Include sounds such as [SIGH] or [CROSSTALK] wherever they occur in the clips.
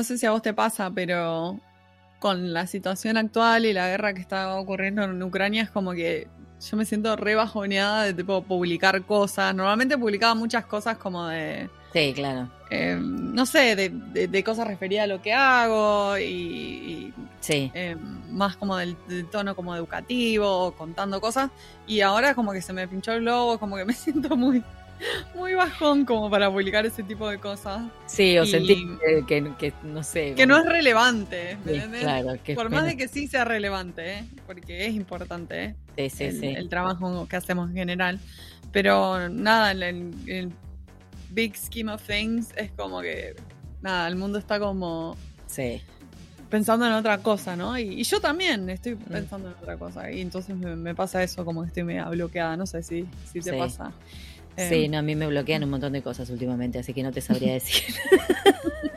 no sé si a vos te pasa, pero con la situación actual y la guerra que está ocurriendo en Ucrania es como que yo me siento re bajoneada de tipo publicar cosas. Normalmente publicaba muchas cosas como de. Sí, claro. eh, no sé, de, de- de cosas referidas a lo que hago y, y, Sí. eh, más como del, del tono como educativo, contando cosas. Y ahora como que se me pinchó el globo, como que me [LAUGHS] siento muy, muy bajón como para publicar ese tipo de cosas. Sí, o y- sentí que, que- que, no sé. Que no es relevante, ¿me Sí, entendés? claro, que Por más de que sí sea relevante, ¿eh? porque es importante ¿eh? Sí, el, trabajo que hacemos en general. Pero nada, en el, el big scheme of things es como que, nada, el mundo está como Sí. pensando en otra cosa, ¿no? Y, y yo también estoy Mm. pensando en otra cosa. Y entonces me, me pasa eso, como que estoy media bloqueada. No sé si, si te Sí. pasa. Sí, Eh, no, a mí me bloquean un montón de cosas últimamente, así que no te sabría decir.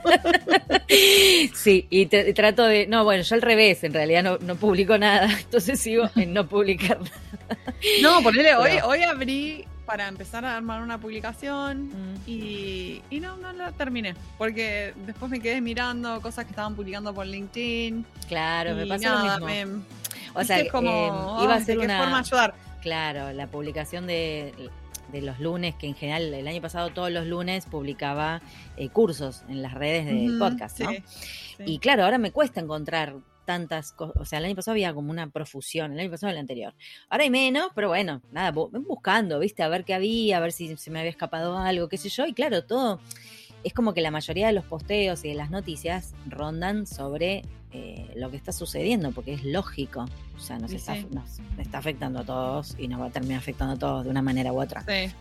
[LAUGHS] sí, y te- y trato de. No, bueno, yo al revés, en realidad no, no publico nada, [LAUGHS] entonces sigo en no publicar nada. No, ponele, hoy, Pero- hoy abrí para empezar a armar una publicación Mm. y, y no, no la terminé. Porque después me quedé mirando cosas que estaban publicando por LinkedIn. Claro, me pasó nada, lo mismo. me- o sea, como, eh, iba a ser ¿de qué una. forma ayudar? Claro, la publicación de, de los lunes, que en general el año pasado todos los lunes publicaba eh, cursos en las redes del podcast, ¿no? sí, sí. Y claro, ahora me cuesta encontrar tantas cosas. O sea, el año pasado había como una profusión, el año pasado el anterior. Ahora hay menos, pero bueno, nada, bu- buscando, ¿viste? A ver qué había, a ver si se me había escapado algo, qué sé yo. Y claro, todo. Es como que la mayoría de los posteos y de las noticias rondan sobre eh, lo que está sucediendo, porque es lógico. O sea, nos está, sí. nos está afectando a todos y nos va a terminar afectando a todos de una manera u otra. Sí.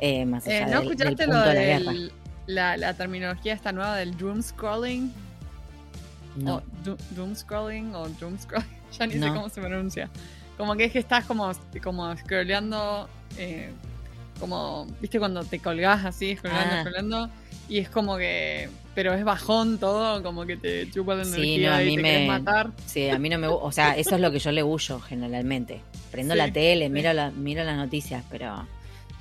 Eh, más allá Eh, ¿No del, del escuchaste punto lo de la guerra. de la, la terminología esta nueva del doom scrolling? No. O do- doom scrolling o doom scrolling, [LAUGHS] ya ni sé cómo se pronuncia. Como que es que estás como, como scrolleando, como, viste cuando te colgás así, scrollando, Ah. scrollando, y es como que, pero es bajón todo, como que te chupa la Sí, energía no, a y mí te me- matar. Sí, a mí no me gusta, o sea, eso es lo que yo le huyo generalmente. Prendo [LAUGHS] Sí, la tele, sí. miro, la, miro las noticias, pero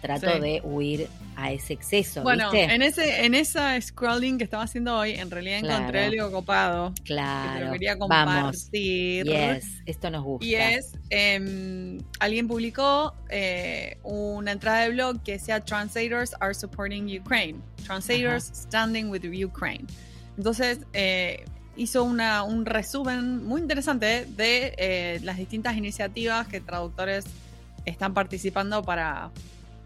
trato Sí. de huir a ese exceso, Bueno, ¿viste? en ese, en esa scrolling que estaba haciendo hoy, en realidad encontré Claro. algo copado. Que te lo claro, quería vamos, compartir. yes, esto nos gusta. Y es, em, alguien publicó eh, una entrada de blog que decía Translators are supporting Ukraine. Translators standing with Ukraine. Entonces, eh, hizo una, un resumen muy interesante de eh, las distintas iniciativas que traductores están participando para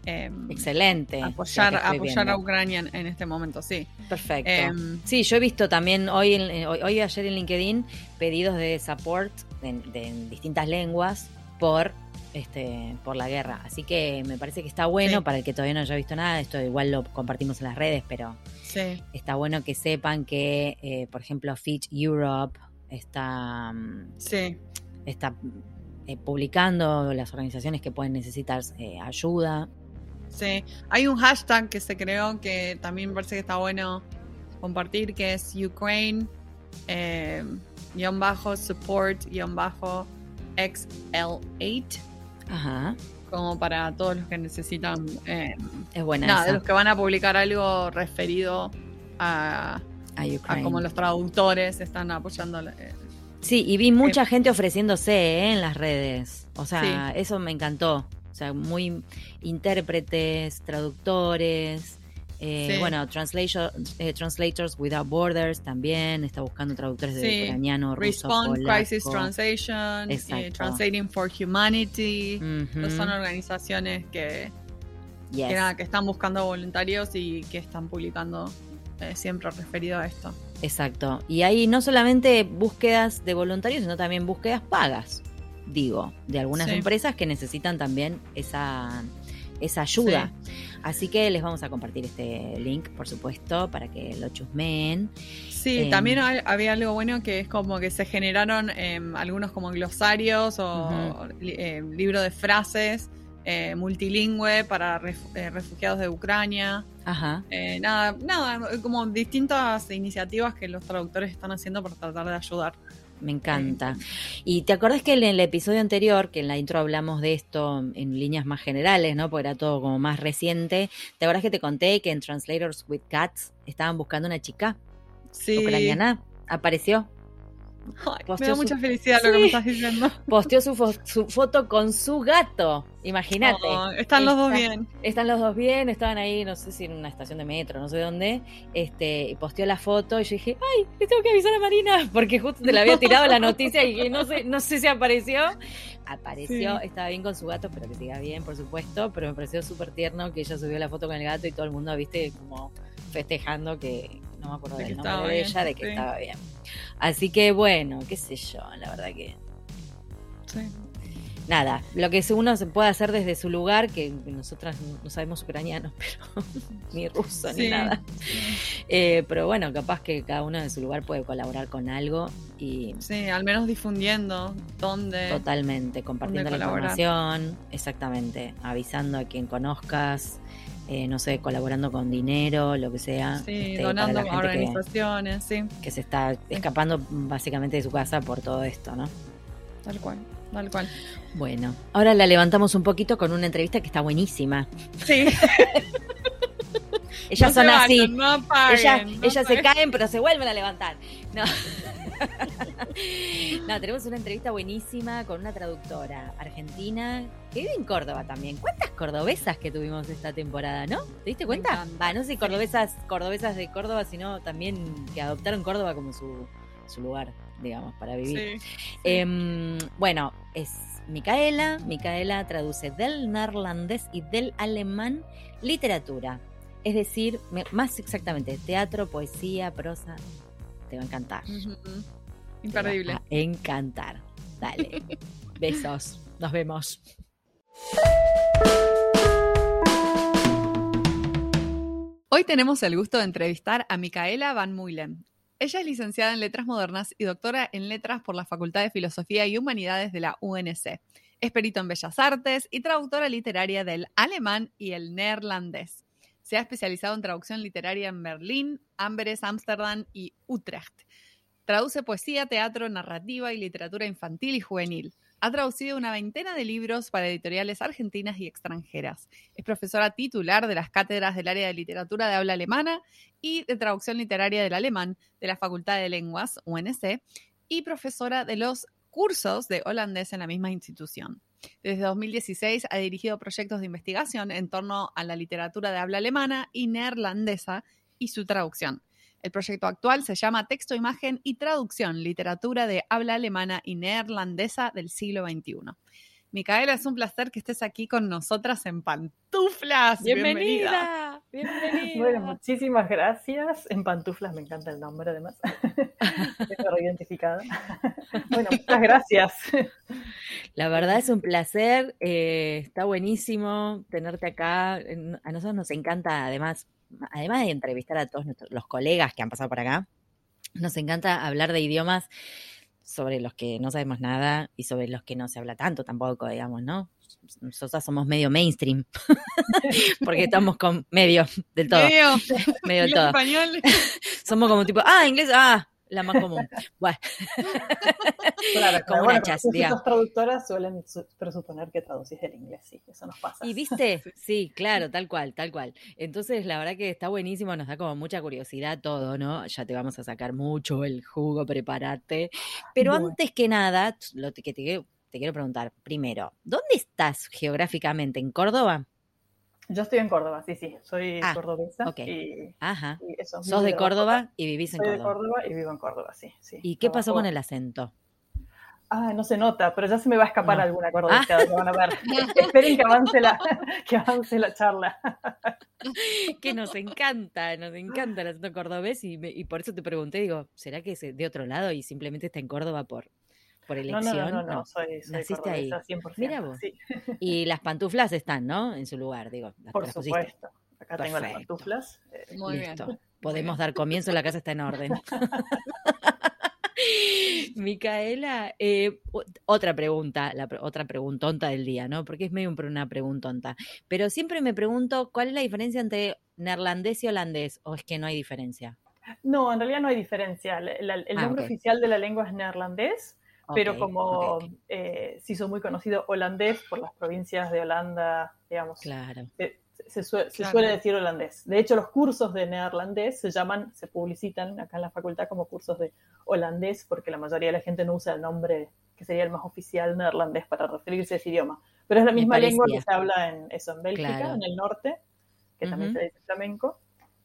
em, Excelente. apoyar, apoyar a. Ucrania en, en este momento, sí. Perfecto. Em, Sí, yo he visto también hoy, eh, hoy, hoy y ayer en LinkedIn pedidos de support en, de- en distintas lenguas por este por la guerra. Así que me parece que está bueno Sí. para el que todavía no haya visto nada. Esto igual lo compartimos en las redes, pero sí. está bueno que sepan que, eh, por ejemplo, Fitch Europe está, mm, Sí, está eh, publicando las organizaciones que pueden necesitar eh, ayuda. Sí, hay un hashtag que se creó que también me parece que está bueno compartir, que es Ukraine, eh, guion bajo, support, guion bajo, XL8, Ajá, como para todos los que necesitan, eh, es buena nada, de esa. los que van a publicar algo referido a, a cómo los traductores están apoyando. eh, Sí, y vi mucha gente ofreciéndose ¿eh? en las redes. O sea, Sí. eso me encantó. O sea, muy intérpretes, traductores. eh, Sí. Bueno, eh, Translators Without Borders también está buscando traductores de Sí. ucraniano, ruso, Response polaco. Crisis Translation, eh. Translating for Humanity. Ujú, Son organizaciones que, yes. que, nada, que están buscando voluntarios y que están publicando eh, siempre referido a esto. Exacto. Y hay no solamente búsquedas de voluntarios, sino también búsquedas pagas, digo, de algunas Sí. empresas que necesitan también esa, esa ayuda. Así que les vamos a compartir este link, por supuesto, para que lo chusmeen. Sí, Em. también hay- había algo bueno que es como que se generaron em, algunos como glosarios o em, libro de frases eh, multilingüe para ref- eh, refugiados de Ucrania. Ajá. Eh, nada, nada, como distintas iniciativas que los traductores están haciendo para tratar de ayudar. Me encanta. Y te acordás que en el episodio anterior, que en la intro hablamos de esto en líneas más generales, ¿no? Porque era todo como más reciente. ¿Te acordás que te conté que en Translators with Cats estaban buscando una chica Sí. ucraniana, apareció. Ay, me da su- mucha felicidad lo que me estás diciendo. [LAUGHS] Posteó su, fo- su foto con su gato. Imagínate. Oh, están los dos bien. Están los dos bien, estaban ahí, no sé si en una estación de metro, no sé dónde, este, y posteó la foto y yo dije, ay, le tengo que avisar a Marina, [LAUGHS] porque justo te la había tirado la noticia y no sé, no sé si apareció. Apareció, Sí. estaba bien con su gato, pero que siga bien, por supuesto, pero me pareció súper tierno que ella subió la foto con el gato y todo el mundo, viste, como festejando que, no me acuerdo De del nombre de bien, ella, de que sí. estaba bien. Así que bueno, qué sé yo, la verdad que Sí. nada, lo que uno se puede hacer desde su lugar, que nosotras no sabemos ucraniano, [LAUGHS] pero ni ruso ni nada. Eh, pero bueno, capaz que cada uno de su lugar puede colaborar con algo y Sí, al menos difundiendo dónde. totalmente compartiendo la información, exactamente, avisando a quien conozcas, eh, no sé, colaborando con dinero, lo que sea. Sí, este, donando a gente que, organizaciones, sí, que se está escapando básicamente de su casa por todo esto, ¿no? tal cual, tal cual. Bueno, ahora la levantamos un poquito con una entrevista que está buenísima. Sí, [LAUGHS] [LAUGHS] Ellas no son se así. no apaguen, ellas no ellas se caen, pero se vuelven a levantar. No. [LAUGHS] [LAUGHS] no, tenemos una entrevista buenísima con una traductora argentina que vive en Córdoba también. ¿Cuántas cordobesas que tuvimos esta temporada, no? ¿Te diste cuenta? encanta. Ah, no sé cordobesas, cordobesas de Córdoba, sino también que adoptaron Córdoba como su, su lugar, digamos, para vivir. Sí, sí. Em, bueno, es Micaela. Micaela traduce del neerlandés y del alemán literatura. Es decir, más exactamente, teatro, poesía, prosa. Te va a encantar. Ujú. Te va Imperdible. a encantar. Dale. [LAUGHS] Besos. Nos vemos. Hoy tenemos el gusto de entrevistar a Micaela Van Muylen. Ella es licenciada en Letras Modernas y doctora en Letras por la Facultad de Filosofía y Humanidades de la UNC. Es perito en Bellas Artes y traductora literaria del alemán y el neerlandés. Se ha especializado en traducción literaria en Berlín, Amberes, Ámsterdam y Utrecht. Traduce poesía, teatro, narrativa y literatura infantil y juvenil. Ha traducido una veintena de libros para editoriales argentinas y extranjeras. Es profesora titular de las cátedras del área de literatura de habla alemana y de traducción literaria del alemán de la Facultad de Lenguas, UNC, y profesora de los cursos de holandés en la misma institución. Desde 2016 ha dirigido proyectos de investigación en torno a la literatura de habla alemana y neerlandesa y su traducción. El proyecto actual se llama Texto, Imagen y Traducción, Literatura de Habla Alemana y Neerlandesa del siglo XXI. Micaela, es un placer que estés aquí con nosotras en pantuflas. Bienvenida. Bueno, muchísimas gracias. En pantuflas me encanta el nombre, además. [LAUGHS] Estoy reidentificada. Bueno, muchas gracias. La verdad es un placer, eh, está buenísimo tenerte acá. A nosotros nos encanta, además, además de entrevistar a todos nuestros, los colegas que han pasado por acá, nos encanta hablar de idiomas sobre los que no sabemos nada y sobre los que no se habla tanto tampoco, digamos, ¿no? Nosotros somos medio mainstream, [LAUGHS] porque estamos con medio del todo, Medio, medio del todo. español. [LAUGHS] Somos como tipo, ah, inglés, ah, la más común. Bueno, Claro, Como bueno, una chas, digamos. Estas traductoras suelen su- presuponer que traducís del inglés, sí, eso nos pasa. ¿Y viste? Sí, claro, tal cual, tal cual. Entonces, la verdad que está buenísimo, nos da como mucha curiosidad todo, ¿no? Ya te vamos a sacar mucho el jugo, prepárate. Pero Bueno. antes que nada, lo que te, quiero- te quiero preguntar, primero, ¿dónde estás geográficamente? ¿En Córdoba? Yo estoy en Córdoba, sí, sí, soy Ah, cordobesa ok. y, Ajá. y eso. Sos de Córdoba y vivís en Soy de Córdoba. Córdoba y vivo en Córdoba, sí. sí. ¿Y qué pasó con el acento? Ah, no se nota, pero ya se me va a escapar No. Ah. alguna cordobesa, lo van a ver. [LAUGHS] Esperen que avance la, que avance la charla. [LAUGHS] que nos encanta, nos encanta el acento cordobés y, me- y por eso te pregunté, digo, ¿será que es de otro lado y simplemente está en Córdoba por, por No, elección? no, no, no, no, No. soy, soy Naciste ahí. cordobesa 100%. Mira vos. Sí, [LAUGHS] Y las pantuflas están, ¿no? En su lugar, digo. las- por supuesto. Acá tengo las Perfecto. pantuflas. eh, Muy Listo. bien. Podemos dar comienzo, la casa está en orden. [LAUGHS] Micaela, eh, otra pregunta, la, otra preguntonta del día, ¿no? Porque es medio un- una preguntonta. Pero siempre me pregunto, ¿cuál es la diferencia entre neerlandés y holandés? ¿O es que no hay diferencia? No, en realidad no hay diferencia. La- la- el Ah, nombre oficial de la lengua es neerlandés, pero como ok, eh, se hizo muy conocido holandés por las provincias de Holanda, digamos, Claro. eh, se, suele decir holandés. De hecho, los cursos de neerlandés se llaman, se publicitan acá en la facultad como cursos de holandés, porque la mayoría de la gente no usa el nombre que sería el más oficial neerlandés para referirse a ese idioma. Pero es la misma lengua que se habla en eso, en Bélgica, en el norte, que también se dice flamenco,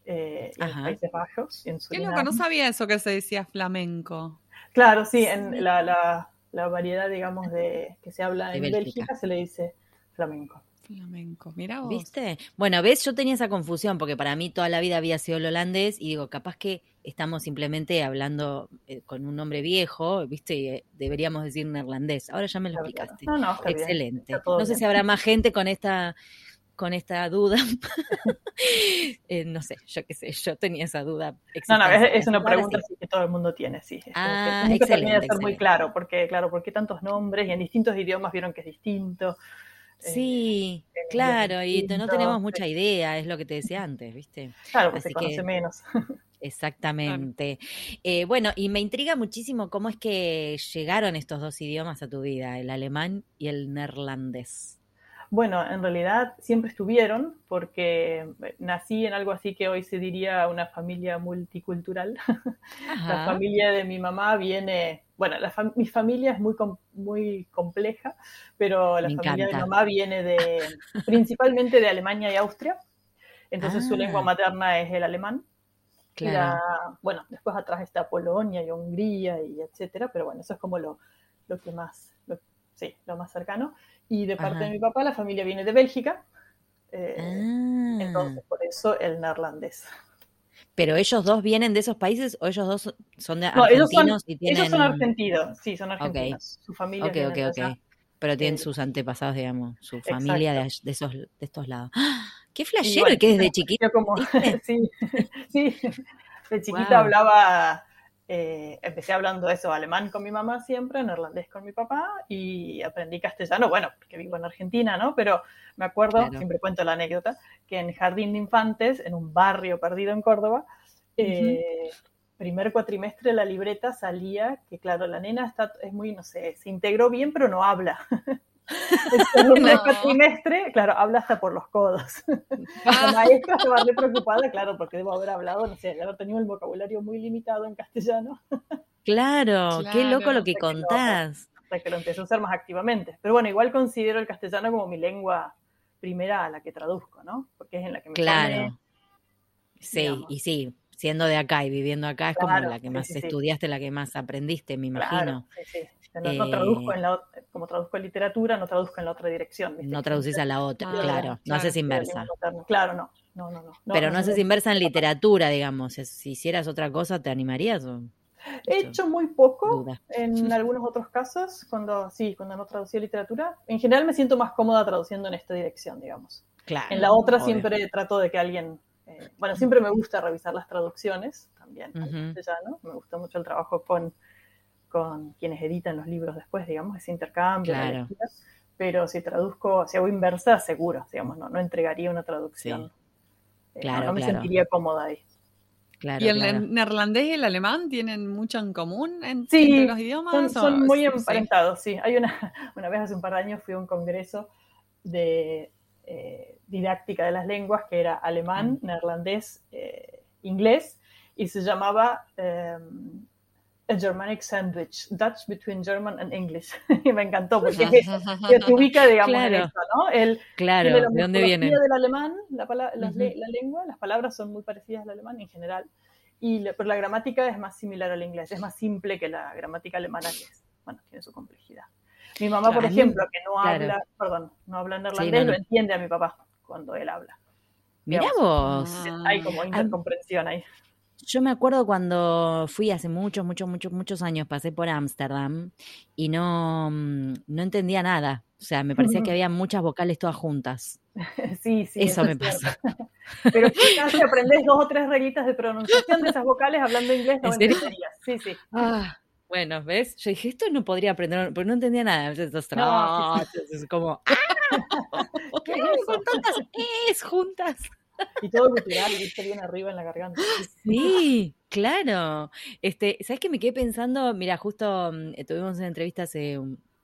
eh, y en Países Bajos. Y en Qué loco, no sabía eso que se decía flamenco. Claro, sí, en la, la, la variedad, digamos, de que se habla en Bélgica se le dice flamenco. Flamenco, mira vos. ¿Viste? Bueno, ves, yo tenía esa confusión porque para mí toda la vida había sido el holandés y digo, capaz que estamos simplemente hablando eh, con un nombre viejo, ¿viste? Y, eh, deberíamos decir neerlandés. Ahora ya me lo explicaste. No, no, Excelente. no sé si habrá más gente con esta con esta duda. [LAUGHS] Eh, no sé, yo qué sé, yo tenía esa duda. No, no, es, una pregunta que todo el mundo tiene, sí. Ah, excelente. ser muy claro, porque, claro, ¿por qué tantos nombres? Y en distintos idiomas vieron que es distinto. Sí, claro, y no tenemos mucha idea, es lo que te decía antes, ¿viste? Claro, porque se conoce menos. [LAUGHS] Exactamente. Eh, bueno, y me intriga muchísimo cómo es que llegaron estos dos idiomas a tu vida, el alemán y el neerlandés. Bueno, en realidad siempre estuvieron porque eh, nací en algo así que hoy se diría una familia multicultural. [LAUGHS] la familia de mi mamá viene, bueno, mi familia es muy, muy compleja, pero la familia de mi mamá viene de principalmente de Alemania y Austria. Entonces su lengua ah. materna es el alemán. Claro. bueno, después atrás está Polonia y Hungría y etcétera, pero bueno, eso es como lo, lo que más, sí, lo más cercano. Y de parte de mi papá, la familia viene de Bélgica. Eh, ah. Entonces, por eso el neerlandés. ¿Pero ellos dos vienen de esos países o ellos dos son de argentinos ellos son, y tienen... Ellos son argentinos, sí, son argentinos. Su familia Ok, ok, ok. Pero tienen sus antepasados, digamos, su familia de, esos, de estos lados. ¡Ah! ¡Qué flashero que es [LAUGHS] de chiquito! Como, [LAUGHS] sí, [LAUGHS] sí, de chiquita hablaba eh, empecé hablando eso, alemán con mi mamá siempre, neerlandés con mi papá y aprendí castellano, bueno, porque vivo en Argentina, ¿no? Pero me acuerdo, siempre cuento la anécdota, que en Jardín de Infantes, en un barrio perdido en Córdoba, eh, primer cuatrimestre la libreta salía que, claro, la nena está, es muy, no sé, se integró bien, pero no habla. [LAUGHS] El [LAUGHS] trimestre, claro, habla hasta por los codos. [LAUGHS] La maestra se va a preocupada, claro, porque debo haber hablado, no sé, haber tenido el vocabulario muy limitado en castellano. [LAUGHS] Claro, qué loco lo que contás. hasta que lo empecé a usar más activamente. Pero bueno, igual considero el castellano como mi lengua primera a la que traduzco, ¿no? Porque es en la que me Claro. sí, y sí, siendo de acá y viviendo acá es como la que más estudiaste, la que más aprendiste, me imagino. sí, sí. No, traduzco en la, como traduzco en literatura, no traduzco en la otra dirección. No traducís a la otra, claro, no haces inversa. Claro, no. No, no, no. Pero no, haces inversa en literatura, digamos. Si hicieras otra cosa, ¿te animarías? He hecho muy poco en [LAUGHS] algunos otros casos, cuando sí, cuando no traducía literatura. En general me siento más cómoda traduciendo en esta dirección, digamos. Claro, en la otra siempre trato de que alguien, eh, bueno, siempre me gusta revisar las traducciones también, Me gusta mucho el trabajo con con quienes editan los libros después, digamos, ese intercambio. pero si traduzco, si hago inversa, seguro, digamos, no, no entregaría una traducción. Eh, claro, no, me sentiría cómoda ahí. ¿Y el neerlandés y el alemán tienen mucho en común entre los idiomas? Son, muy emparentados, sí. Hay una, [LAUGHS] una vez hace un par de años fui a un congreso de eh, didáctica de las lenguas que era alemán, mm. neerlandés, eh, inglés y se llamaba em, a Germanic Sandwich, Dutch between German and English. [LAUGHS] y me encantó porque se ubica, digamos, en esto, ¿no? El, claro, ¿de dónde viene? del alemán, la, la, lengua, las palabras son muy parecidas al alemán en general, y pero la gramática es más similar al inglés, es más simple que la gramática alemana, que es, bueno, tiene su complejidad. Mi mamá, por ejemplo, que no habla, perdón, no habla neerlandés, lo entiende a mi papá cuando él habla. Mira vos. Hay como intercomprensión ahí. Yo me acuerdo cuando fui hace muchos, muchos, muchos, muchos años, pasé por Ámsterdam y no, mm, no entendía nada. O sea, me parecía que había muchas vocales todas juntas. [LAUGHS] Sí, sí. Eso, me pasa. [LAUGHS] Pero si aprendes dos o tres reglitas de pronunciación de esas vocales hablando inglés, [LAUGHS] no entenderías. Sí, sí. Ah, bueno, ¿ves? Yo dije, esto no podría aprender, pero no entendía nada. Entonces, no, es como, ¿qué es juntas? Y todo cultural, y está bien arriba en la garganta. Sí, claro. Este, ¿sabes qué me quedé pensando? Mira, justo mm, eh, tuvimos una entrevista hace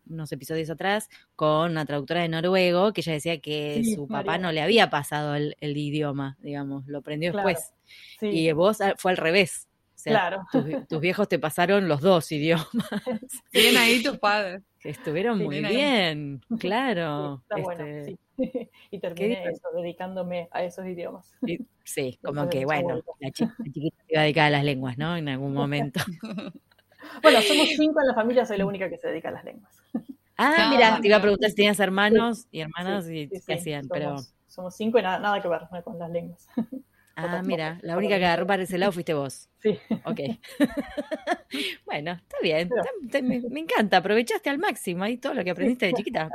unos episodios atrás con una traductora de noruego que ella decía que su papá no le había pasado el, idioma, digamos, lo aprendió después. Y vos ah, fue al revés. claro. tus, viejos te pasaron los dos [LAUGHS] idiomas. Bien ahí tus padres. Estuvieron muy bien, [LAUGHS] claro. Está bueno, este, sí. [LAUGHS] y terminé eso, dedicándome a esos idiomas. Sí, [LAUGHS] como que bueno, la, chiquita se iba a dedicar a las lenguas, ¿no? En algún momento. [LAUGHS] bueno, somos cinco en la familia, soy la única que se dedica a las lenguas. Ah, mira, te iba a preguntar si tenías hermanos y hermanas y qué hacían, pero... Somos cinco y nada, nada que ver con las lenguas. Ah, mira, la única que agarró para ese lado fuiste vos. Sí. Ok. bueno, está bien. me, encanta. Aprovechaste al máximo ahí todo lo que aprendiste de chiquita.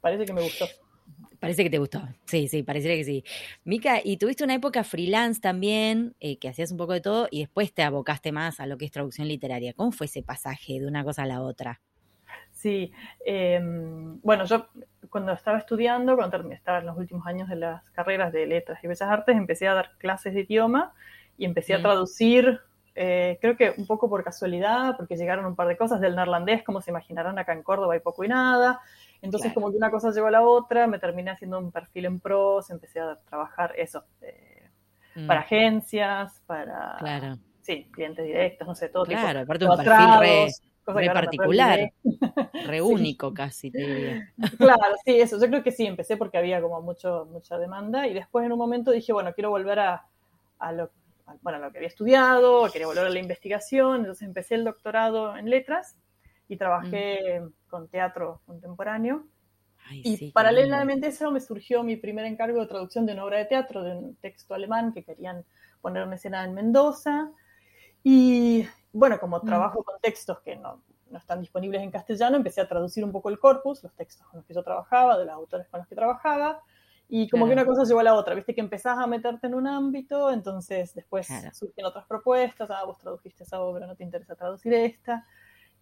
Parece que me gustó. Parece que te gustó. Sí, sí, parecería que sí. Mica, y tuviste una época freelance también, eh, que hacías un poco de todo, y después te abocaste más a lo que es traducción literaria. ¿Cómo fue ese pasaje de una cosa a la otra? Sí, em, bueno, yo cuando estaba estudiando, cuando estaba en los últimos años de las carreras de letras y bellas artes, empecé a dar clases de idioma y empecé a traducir, eh, creo que un poco por casualidad, porque llegaron un par de cosas del neerlandés, como se imaginarán acá en Córdoba hay poco y nada. Entonces, como que una cosa llegó a la otra, me terminé haciendo un perfil en pros, empecé a trabajar eso, eh, para mm. agencias, para sí, clientes directos, no sé, todo claro, aparte un perfil re particular, [LAUGHS] re único casi, te diría. [LAUGHS] Claro, sí, eso. Yo creo que sí, empecé porque había como mucho, mucha demanda y después en un momento dije, bueno, quiero volver a, lo, bueno, lo que había estudiado, quería volver a la investigación, entonces empecé el doctorado en letras y trabajé mm. Con teatro contemporáneo. y paralelamente a eso me surgió mi primer encargo de traducción de una obra de teatro, de un texto alemán que querían poner una escena en Mendoza. Y bueno, como mm. trabajo con textos que no, están disponibles en castellano, empecé a traducir un poco el corpus, los textos con los que yo trabajaba, de los autores con los que trabajaba, y como que una cosa llevó a la otra, viste que empezás a meterte en un ámbito, entonces después surgen otras propuestas, ah, vos tradujiste esa obra, no te interesa traducir esta,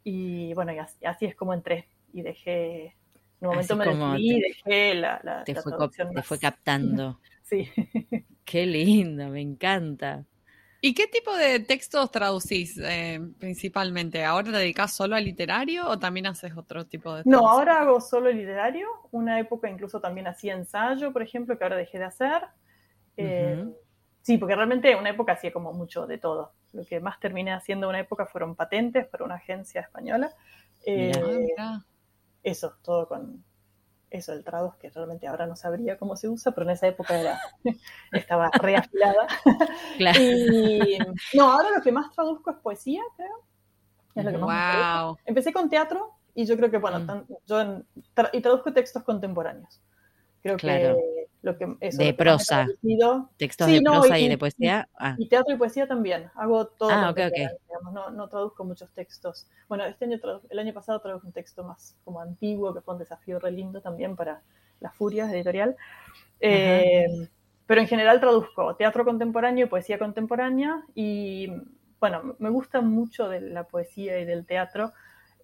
y bueno, y así, es como entré, y dejé, en un momento me decidí, dejé la, la, te, fue, te fue captando. [LAUGHS] sí. [LAUGHS] Qué lindo, me encanta. ¿Y qué tipo de textos traducís eh, principalmente? ¿Ahora te dedicas solo al literario o también haces otro tipo de No, ahora hago solo literario. Una época incluso también hacía ensayo, por ejemplo, que ahora dejé de hacer. Eh, sí, porque realmente una época hacía como mucho de todo. Lo que más terminé haciendo una época fueron patentes para una agencia española. Eh, ah, eso, todo con eso, el Trados, que realmente ahora no sabría cómo se usa, pero en esa época era, [LAUGHS] estaba reafilada. [LAUGHS] Claro. Y no, ahora lo que más traduzco es poesía, creo. Es lo que más wow. Empecé con teatro y yo creo que, bueno, mm. yo y traduzco textos contemporáneos. Creo que lo que de prosa. Textos de prosa y, de poesía. Ah. Y teatro y poesía también. Hago todo. Ah, no, no, traduzco muchos textos. Bueno, este año el año pasado traduje un texto más como antiguo, que fue un desafío re lindo también para Las Furias editorial. Eh, pero en general traduzco teatro contemporáneo y poesía contemporánea. Y bueno, me gusta mucho de la poesía y del teatro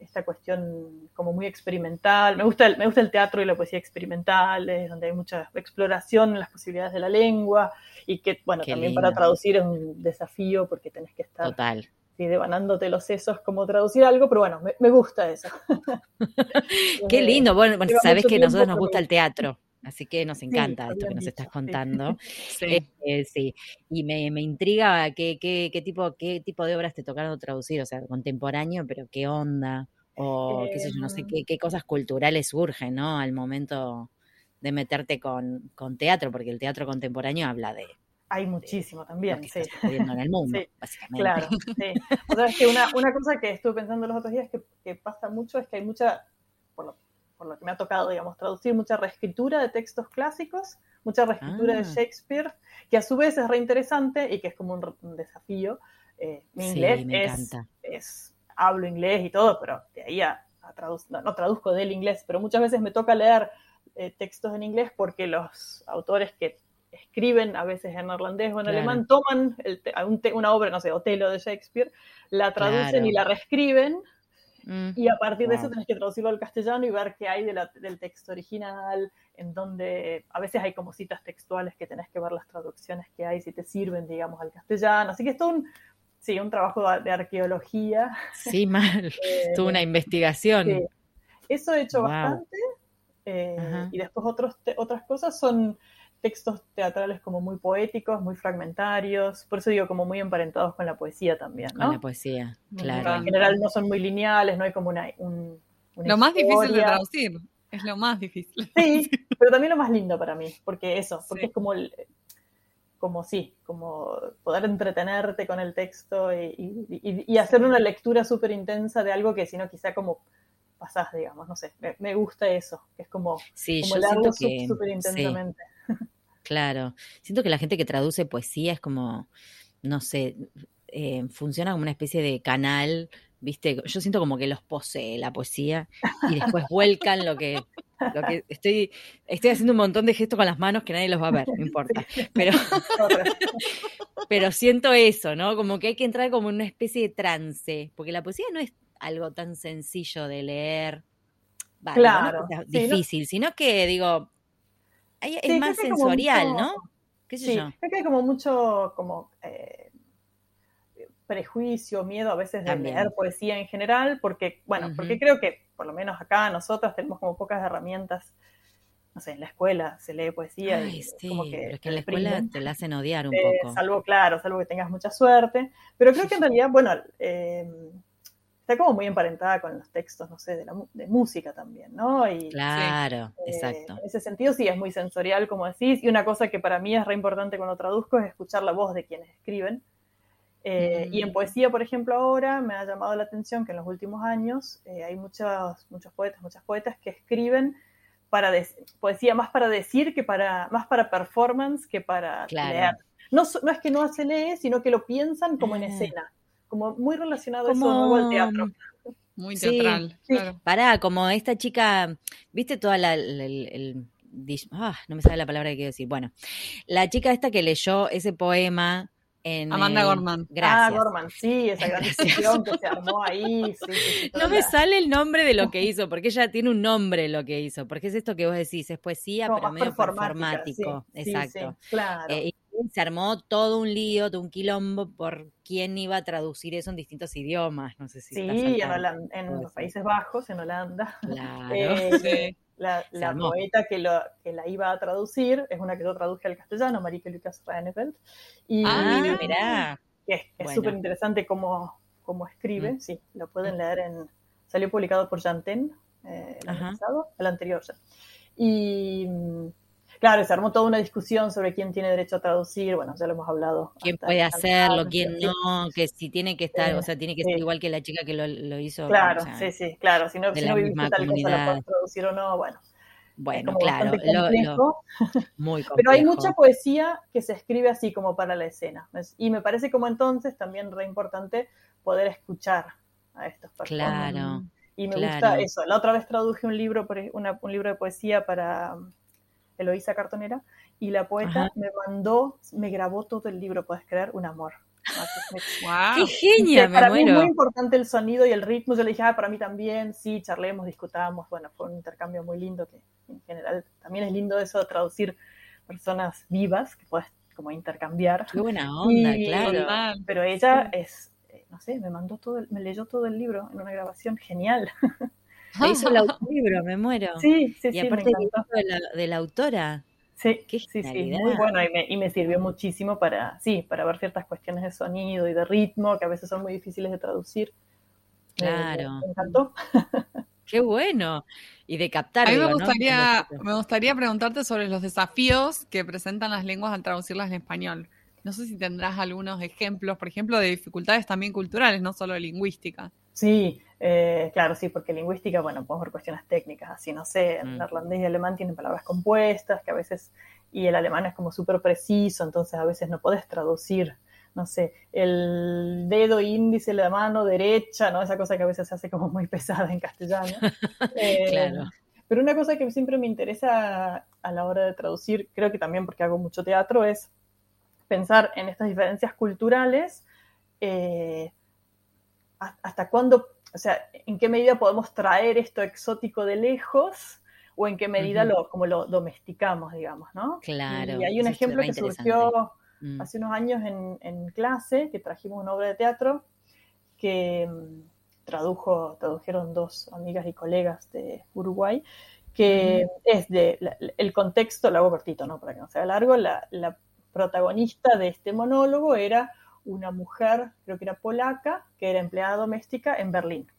esta cuestión como muy experimental. Me gusta, el, me gusta el teatro y la poesía experimental, donde hay mucha exploración en las posibilidades de la lengua y que, bueno, también para traducir es un desafío porque tenés que estar Total. devanándote los sesos como traducir algo, pero bueno, me, gusta eso. [LAUGHS] Qué lindo. Bueno, sabes que a nosotros nos gusta el teatro. Así que nos encanta esto que nos estás contando. [LAUGHS] [LAUGHS] Sí. Eh, sí. Y me, me intriga qué, qué, qué, tipo, qué tipo de obras te tocaron traducir, o sea, contemporáneo, pero qué onda, o qué sé yo, no sé em. qué, qué cosas culturales surgen, ¿no? Al momento de meterte con, con teatro, porque el teatro contemporáneo habla de, hay muchísimo también, sí. en el [LAUGHS] mundo, básicamente. Claro, sí. O sea, es que una, una, cosa que estuve pensando los otros días que, que, pasa mucho es que hay mucha, por lo por lo que me ha tocado, digamos, traducir mucha reescritura de textos clásicos, mucha reescritura de ah. Shakespeare, que a su vez es reinteresante y que es como un, desafío. Eh, mi inglés es, es, hablo inglés y todo, pero de ahí a, no, traduzco del inglés, pero muchas veces me toca leer eh, textos en inglés porque los autores que escriben a veces en neerlandés o en alemán toman una obra, no sé, Otelo de Shakespeare, la traducen y la reescriben Mm. y a partir de eso tenés que traducirlo al castellano y ver qué hay del texto original, en donde a veces hay como citas textuales que tenés que ver las traducciones que hay, si te sirven, digamos, al castellano. Así que es todo un, sí, un trabajo de arqueología. Sí, mal. [LAUGHS] Eh, Tuvo una investigación. eso he hecho bastante. Eh, y después otros otras cosas son textos teatrales como muy poéticos, muy fragmentarios, por eso digo como muy emparentados con la poesía también, ¿no? Con la poesía, claro. En general no son muy lineales, no hay como una... Un, lo más difícil de traducir, es lo más difícil. Sí, pero también lo más lindo para mí, porque eso, porque es como el, como sí, como poder entretenerte con el texto y, hacer una lectura súper intensa de algo que si no quizá como pasás, digamos, no sé, me, gusta eso, que es como, sí, como súper intensamente. Claro, siento que la gente que traduce poesía es como, no sé, eh, funciona como una especie de canal, ¿viste? Yo siento como que los posee la poesía y después vuelcan lo que, lo que estoy, estoy haciendo un montón de gestos con las manos que nadie los va a ver, no importa. Pero, [LAUGHS] [LAUGHS] pero siento eso, ¿no? Como que hay que entrar como en una especie de trance, porque la poesía no es algo tan sencillo de leer. claro. difícil, sino que digo, es más sensorial, ¿no? ¿Qué sé sí, yo? Creo que hay como mucho como eh, prejuicio, miedo a veces de leer poesía en general, porque, bueno, porque creo que por lo menos acá nosotros tenemos como pocas herramientas no sé, en la escuela se lee poesía y sí, como que, pero es que en la escuela te la hacen odiar un eh, poco. Salvo, claro, salvo que tengas mucha suerte. Pero creo que en [LAUGHS] realidad, bueno, eh, está como muy emparentada con los textos, no sé, de, la, de música también, ¿no? Y, claro, eh, exacto. En ese sentido sí es muy sensorial, como decís, y una cosa que para mí es re importante cuando traduzco es escuchar la voz de quienes escriben. Eh, y en mm. poesía, por ejemplo, ahora me ha llamado la atención que en los últimos años eh, hay muchos, muchos poetas, muchas poetas que escriben para poesía más para decir que para, más para performance que para leer. No, no es que no se lee, sino que lo piensan como en ah. escena como muy relacionado como... eso al teatro. Muy teatral, sí, claro. Pará, como esta chica, ¿viste toda la, el, ah, no me sale la palabra que quiero decir. Bueno, la chica esta que leyó ese poema en Amanda Gorman. Gracias. Ah, Gorman, sí, esa gran [LAUGHS] discusión que se armó ahí. [LAUGHS] no me sale el nombre de lo que hizo, porque ella tiene un nombre lo que hizo, porque es esto que vos decís, es poesía, pero medio performático. Exacto. claro. Eh, se armó todo un lío, todo un quilombo por quién iba a traducir eso en distintos idiomas. No sé si. Sí, en, en los Países Bajos, en Holanda. Claro. Eh, la, poeta que, lo, que la iba a traducir es una que yo traduje al castellano, Marike Lucas Reineveld. Y, ah, mirá. es súper interesante cómo, cómo escribe. Mm. Sí, lo pueden leer en. Salió publicado por Janten eh, el año pasado, el anterior ya. Y Claro, se armó toda una discusión sobre quién tiene derecho a traducir, bueno, ya lo hemos hablado. ¿Quién puede hacerlo, quién no? Que si tiene que estar, o sea, tiene que ser igual que la chica que lo, hizo. Claro, sí, sí, claro, si no, si no viviste tal cosa, la puedes traducir o no, bueno. Bueno, claro, lo, muy complejo. [LAUGHS] Pero hay mucha poesía que se escribe así como para la escena. Y me parece como entonces también re importante poder escuchar a estos personajes. Claro. Y me gusta eso. La otra vez traduje un libro, un libro de poesía para Eloísa Cartonera, y la poeta me mandó, me grabó todo el libro, puedes creer, un amor. [LAUGHS] ¡Qué genia! para mí es muy importante el sonido y el ritmo. Yo le dije, ah, para mí también, sí, charlemos, discutamos. Bueno, fue un intercambio muy lindo que en general también es lindo eso de traducir personas vivas que puedes como intercambiar. Qué buena onda, claro. Pero ella es, eh, no sé, me mandó todo, me leyó todo el libro en una grabación genial. [LAUGHS] Se hizo el audiolibro, me muero. Sí, sí, y aparte de la, de la autora. Sí, sí, sí, muy bueno y me, y me, sirvió muchísimo para, sí, para ver ciertas cuestiones de sonido y de ritmo que a veces son muy difíciles de traducir. Claro. Me, encantó. [LAUGHS] Qué bueno. Y de captar. A mí me gustaría, me gustaría preguntarte sobre los desafíos que presentan las lenguas al traducirlas en español. No sé si tendrás algunos ejemplos, por ejemplo, de dificultades también culturales, no solo de lingüística. Sí, eh, claro, sí, porque lingüística, bueno, podemos ver cuestiones técnicas, así, no sé, el mm. neerlandés y alemán tienen palabras compuestas que a veces, y el alemán es como súper preciso, entonces a veces no puedes traducir, no sé, el dedo índice, la mano derecha, ¿no? Esa cosa que a veces se hace como muy [LAUGHS] pesada en castellano. [LAUGHS] Eh, claro. Pero una cosa que siempre me interesa a la hora de traducir, creo que también porque hago mucho teatro, es pensar en estas diferencias culturales, eh, hasta cuándo o sea, en qué medida podemos traer esto exótico de lejos o en qué medida lo, como lo domesticamos, digamos, ¿no? Claro. Y hay un ejemplo que surgió mm. hace unos años en, clase, que trajimos una obra de teatro, que mm, tradujo, tradujeron dos amigas y colegas de Uruguay, que es de, el contexto, lo hago cortito, ¿no? Para que no sea largo, la, la protagonista de este monólogo era una mujer, creo que era polaca, que era empleada doméstica en Berlín.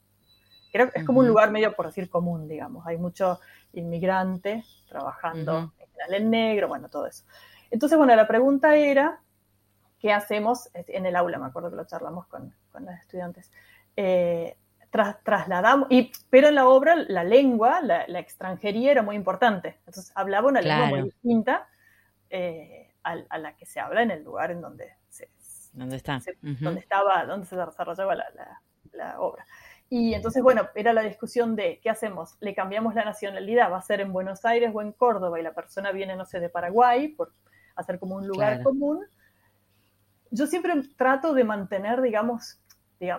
es como un lugar medio, por decir, común, digamos. Hay muchos inmigrantes trabajando en el negro, bueno, todo eso. Entonces, bueno, la pregunta era, ¿qué hacemos en el aula? Me acuerdo que lo charlamos con, con los estudiantes. Eh, trasladamos, y, pero en la obra la lengua, la, extranjería era muy importante. Entonces hablaba una lengua muy distinta eh, a, la que se habla en el lugar en donde se, ¿Dónde está? donde estaba, donde se desarrollaba la, la, obra. Y entonces, bueno, era la discusión de qué hacemos. Le cambiamos la nacionalidad, va a ser en Buenos Aires o en Córdoba, y la persona viene, no sé, de Paraguay, por hacer como un lugar común. Yo siempre trato de mantener, digamos,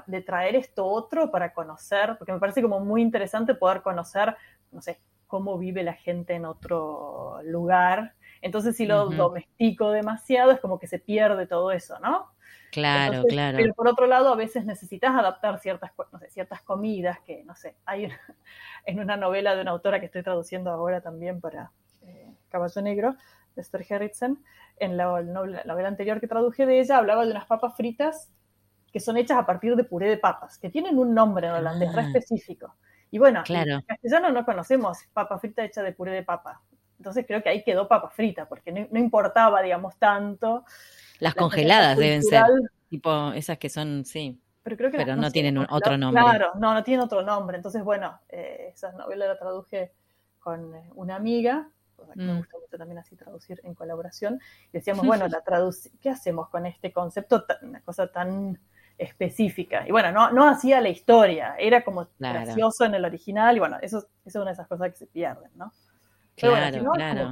de, traer esto otro para conocer, porque me parece como muy interesante poder conocer, no sé, cómo vive la gente en otro lugar. Entonces, si lo domestico demasiado, es como que se pierde todo eso, ¿no? Claro, claro. Pero por otro lado, a veces necesitas adaptar ciertas, no sé, ciertas comidas que, no sé, hay [LAUGHS] en una novela de una autora que estoy traduciendo ahora también para eh, Caballo Negro, de Esther Herritzen, en la, novela anterior que traduje de ella, hablaba de unas papas fritas que son hechas a partir de puré de papas, que tienen un nombre en holandés ah. específico. Y bueno, en castellano no conocemos papa frita hecha de puré de papa. Entonces creo que ahí quedó papa frita, porque no, importaba, digamos, tanto. Las congeladas deben ser, tipo esas que son, sí. Pero, creo que no, tienen otro nombre. Claro, no, no tienen otro nombre. Entonces, bueno, eh, esa novela la traduje con eh, una amiga, que me mm. gusta mucho también así traducir en colaboración. Y decíamos, bueno, la [LAUGHS] ¿qué hacemos con este concepto? Una cosa tan específica. Y bueno, no, no hacía la historia, era como gracioso en el original y bueno, eso, es una de esas cosas que se pierden, ¿no? claro, claro.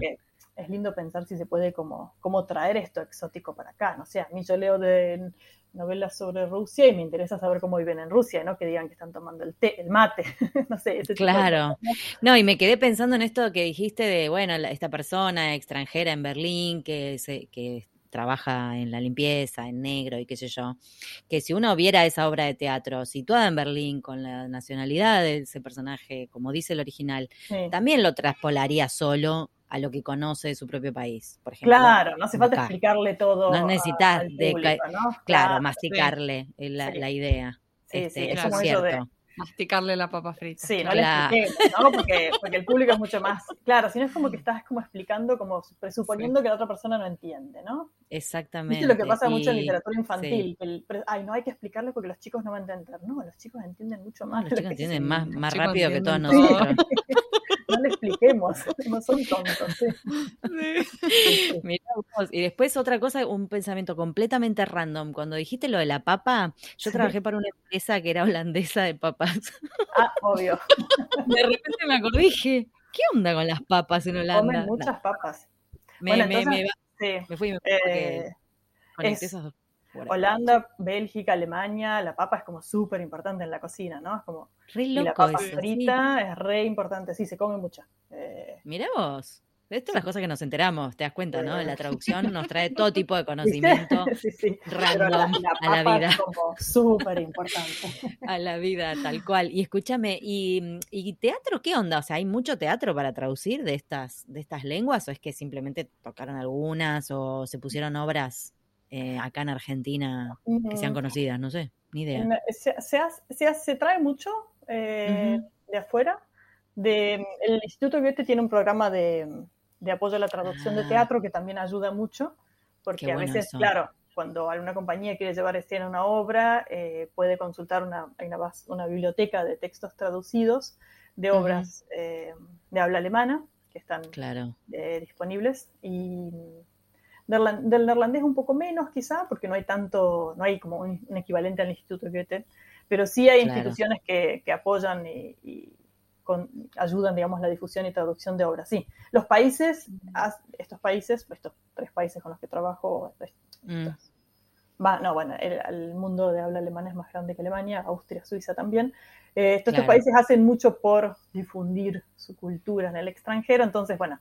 Es lindo pensar si se puede como, como traer esto exótico para acá, no sé, a mí yo leo de novelas sobre Rusia y me interesa saber cómo viven en Rusia, ¿no? Que digan que están tomando el té, el mate, [LAUGHS] no sé. Ese claro. ¿no? y me quedé pensando en esto que dijiste de, bueno, esta persona extranjera en Berlín que, se, que trabaja en la limpieza, en negro y qué sé yo, que si uno viera esa obra de teatro situada en Berlín con la nacionalidad de ese personaje, como dice el original, también lo traspolaría solo a lo que conoce de su propio país, por ejemplo. Claro, no hace falta explicarle todo. No necesitas, de, claro, masticarle la, idea. Sí, este, eso es cierto. Masticarle la papa frita. Sí, no le expliquemos, ¿no? Porque, porque, el público es mucho más. Claro, si no es como que estás como explicando, como presuponiendo que la otra persona no entiende, ¿no? Exactamente. Es lo que pasa mucho en literatura infantil. ay, no hay que explicarle porque los chicos no van a entender. No, los chicos entienden mucho más. los chicos entienden más, más rápido que todos nosotros. [LAUGHS] no le expliquemos, [LAUGHS] no son tontos. ¿sí? y después otra cosa, un pensamiento completamente random. Cuando dijiste lo de la papa, yo trabajé para una empresa que era holandesa de papas. Ah, obvio. [LAUGHS] De repente me acordé y dije, ¿qué onda con las papas en Holanda? Comen muchas papas. Me, me, me, me, fui y me eh, esas dos. Holanda, Bélgica, Alemania, la papa es como súper importante en la cocina, ¿no? Es como. Re loco y la papa frita es re importante, sí, se come mucha. Eh, Mira vos. Estas son las cosas que nos enteramos, te das cuenta, ¿no? La traducción nos trae [LAUGHS] todo tipo de conocimiento random a la vida. súper importante. [LAUGHS] a la vida, tal cual. Y escúchame, ¿y, ¿y, teatro qué onda? O sea, ¿hay mucho teatro para traducir de estas, de estas lenguas? ¿O es que simplemente tocaron algunas o se pusieron obras eh, acá en Argentina que sean conocidas, no sé, ni idea. Se, se, se, trae mucho eh, de afuera. De, el Instituto Goethe tiene un programa de, apoyo a la traducción de ah. teatro que también ayuda mucho, porque a veces, claro, cuando alguna compañía quiere llevar escena una obra, eh, puede consultar una, una, una, biblioteca de textos traducidos de obras de habla alemana que están claro. disponibles y del, neerlandés un poco menos quizá, porque no hay tanto, no hay como un, equivalente al Instituto Goethe, pero sí hay instituciones que, apoyan y, ayudan, digamos, la difusión y traducción de obras. Sí, los países, estos países, estos tres países con los que trabajo, mm. no, bueno, el, mundo de habla alemana es más grande que Alemania, Austria, Suiza también. Eh, estos, estos países hacen mucho por difundir su cultura en el extranjero, entonces, bueno,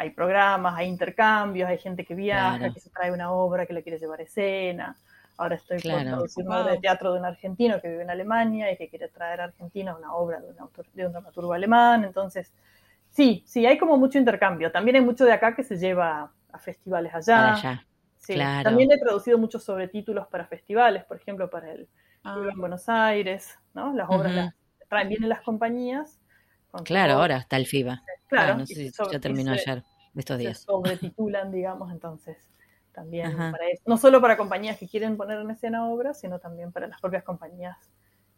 hay programas, hay intercambios, hay gente que viaja, que se trae una obra que le quiere llevar a escena. Ahora estoy por traducir una obra de teatro de un argentino que vive en Alemania y que quiere traer a Argentina una obra de un, autor, de un dramaturgo alemán. Entonces, sí, sí, hay como mucho intercambio. También hay mucho de acá que se lleva a festivales allá. También he traducido muchos sobretítulos para festivales, por ejemplo, para el ah. en Buenos Aires, ¿no? Las obras las traen, vienen las compañías. Claro, ahora está el FIBA. Claro, ah, no sé si ya terminó ayer, estos días. Se sobretitulan, digamos, entonces también para eso. No solo para compañías que quieren poner en escena obras, sino también para las propias compañías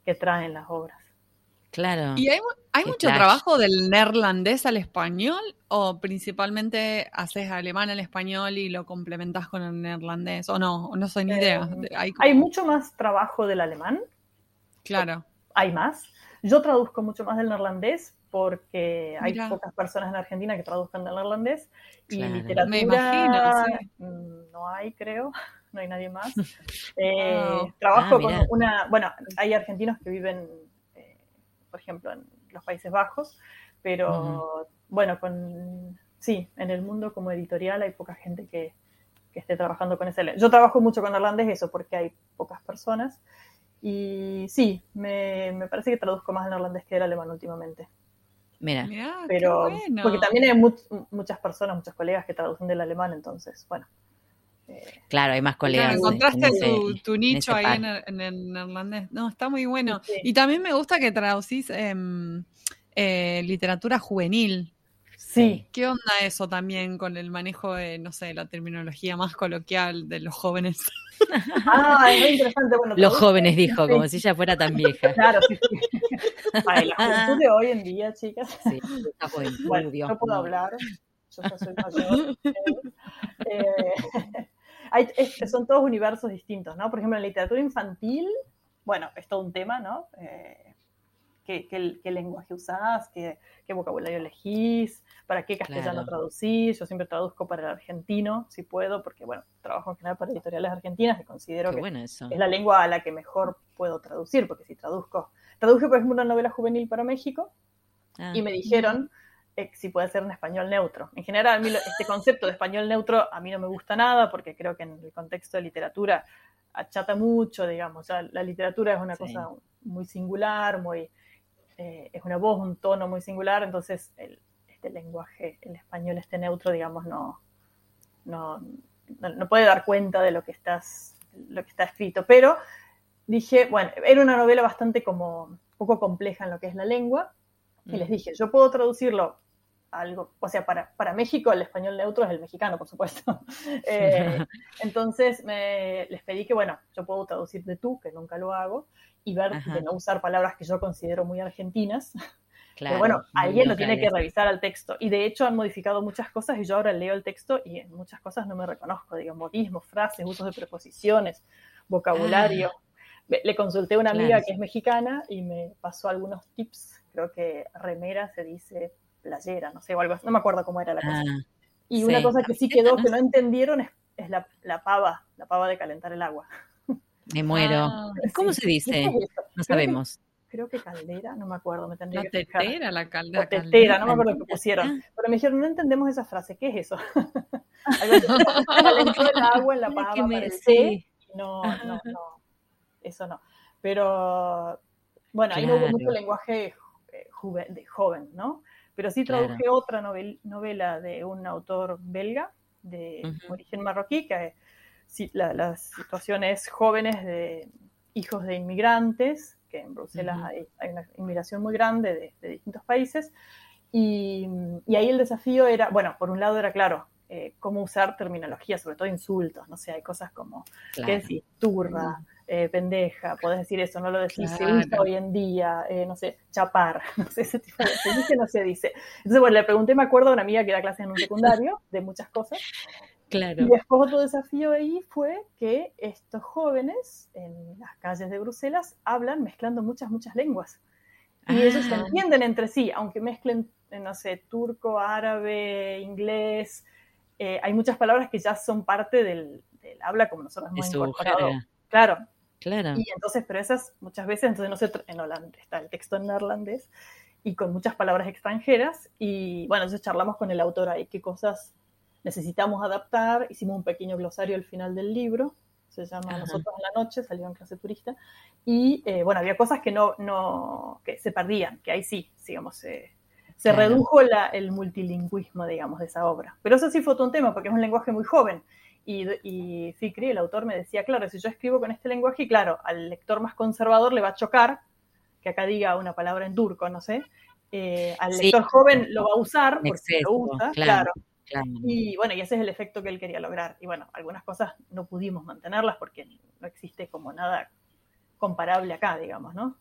que traen las obras. Claro. ¿Y hay, mucho trabajo del neerlandés al español o principalmente haces alemán al español y lo complementas con el neerlandés? ¿O no? No soy ni idea. Eh, hay, mucho más trabajo del alemán. Claro. Hay más. Yo traduzco mucho más del neerlandés porque hay pocas personas en Argentina que traduzcan del neerlandés y literatura Me imagino, mm, no hay, creo, [LAUGHS] no hay nadie más. [LAUGHS] Eh, trabajo ah, con una, bueno, hay argentinos que viven por ejemplo, en los Países Bajos, pero bueno, con sí, en el mundo como editorial hay poca gente que, esté trabajando con ese. Yo trabajo mucho con irlandés, eso, porque hay pocas personas. Y sí, me, parece que traduzco más en irlandés que el alemán últimamente. Mira, pero porque también hay muchas personas, muchos colegas que traducen del alemán, entonces, bueno, Claro, hay más colegas. encontraste tu, nicho ahí en, el neerlandés. No, está muy bueno. Y también me gusta que traducís em, eh, literatura juvenil. Sí. ¿Qué onda eso también con el manejo de, no sé, la terminología más coloquial de los jóvenes? [LAUGHS] Ah, es muy interesante. Bueno, los jóvenes, dijo, como si [LAUGHS] ella fuera tan vieja. Claro, sí, sí. [LAUGHS] Ay, la juventud de hoy en día, chicas. Sí, está bueno, no puedo hablar, yo ya soy mayor. eh, son todos universos distintos, ¿no? Por ejemplo, en la literatura infantil, bueno, es todo un tema, ¿no? Eh, ¿qué, lenguaje usás? ¿Qué, vocabulario elegís? ¿Para qué castellano traducís? Yo siempre traduzco para el argentino, si puedo, porque, bueno, trabajo en general para editoriales argentinas y considero que es la lengua a la que mejor puedo traducir, porque si traduzco... Traduje, por ejemplo, una novela juvenil para México y ah. me dijeron eh, si puede ser en español neutro. En general, este concepto de español neutro a mí no me gusta nada porque creo que en el contexto de literatura achata mucho, digamos. la literatura es una cosa muy singular, muy eh, es una voz, un tono muy singular, entonces el, este lenguaje, el español este neutro, digamos, no, no, no, puede dar cuenta de lo que estás, lo que está escrito. Pero dije, bueno, era una novela bastante como poco compleja en lo que es la lengua, y les mm. dije, yo puedo traducirlo algo, o sea, para, para, México el español neutro es el mexicano, por supuesto. [LAUGHS] Eh, [LAUGHS] entonces me, les pedí que, bueno, yo puedo traducir de tú, que nunca lo hago, y ver de no usar palabras que yo considero muy argentinas. [LAUGHS] Claro, Pero bueno, alguien lo tiene que revisar al texto. Y de hecho han modificado muchas cosas y yo ahora leo el texto y en muchas cosas no me reconozco, digo, modismos, frases, usos de preposiciones, vocabulario. Ah. Le consulté a una amiga que es mexicana y me pasó algunos tips. Creo que remera se dice playera, no sé, o algo así, no me acuerdo cómo era la cosa. Ah, y una cosa que sí quedó que no entendieron es, la, pava, la pava de calentar el agua. Me muero. Ah, ¿Cómo se dice? No sabemos. Creo que caldera, no me acuerdo, me tendría la tetera, la caldera. tetera, no me acuerdo qué pusieron. Pero me dijeron, no entendemos esa frase, ¿qué es eso? [LAUGHS] [LAUGHS] Calentó [LAUGHS] el agua en la pava para el No, no, no, eso no. Pero, bueno, ahí no hubo mucho lenguaje eh, de joven, ¿no? Pero sí traduje otra novela de un autor belga de origen marroquí, que la, situación es jóvenes de hijos de inmigrantes, que en Bruselas hay, una inmigración muy grande de, distintos países, y, ahí el desafío era, bueno, por un lado era claro, eh, cómo usar terminología, sobre todo insultos, no sé, hay cosas como, ¿qué decir? Turra, eh, pendeja, podés decir eso, no lo decís, se usa hoy en día, eh, no sé, chapar, [LAUGHS] no sé, ese tipo de se dice, no se dice. Entonces, bueno, le pregunté, me acuerdo, a una amiga que da clases en un secundario, de muchas cosas. Claro. Y después otro desafío ahí fue que estos jóvenes en las calles de Bruselas hablan mezclando muchas, muchas lenguas. Y ellos se ah. entienden entre sí, aunque mezclen, eh, no sé, turco, árabe, inglés. hay muchas palabras que ya son parte del, habla como nosotros hemos incorporado. Claro, Claro. Y entonces, pero esas muchas veces, entonces no sé, en holandés, está el texto en neerlandés y con muchas palabras extranjeras. Y bueno, entonces charlamos con el autor ahí qué cosas necesitamos adaptar. Hicimos un pequeño glosario al final del libro. se llama Nosotros en la Noche, salió en clase turista, y eh, bueno, había cosas que no, no, que se perdían, que ahí sí, digamos, se redujo el multilingüismo, digamos, de esa obra. Pero eso sí fue todo un tema, porque es un lenguaje muy joven. Y, y Fikri, el autor, me decía, claro, si yo escribo con este lenguaje, claro, al lector más conservador le va a chocar que acá diga una palabra en turco, no sé. Eh, al lector joven lo va a usar porque lo usa, claro, Y bueno, y ese es el efecto que él quería lograr. Y bueno, algunas cosas no pudimos mantenerlas porque no existe como nada comparable acá, digamos, ¿no?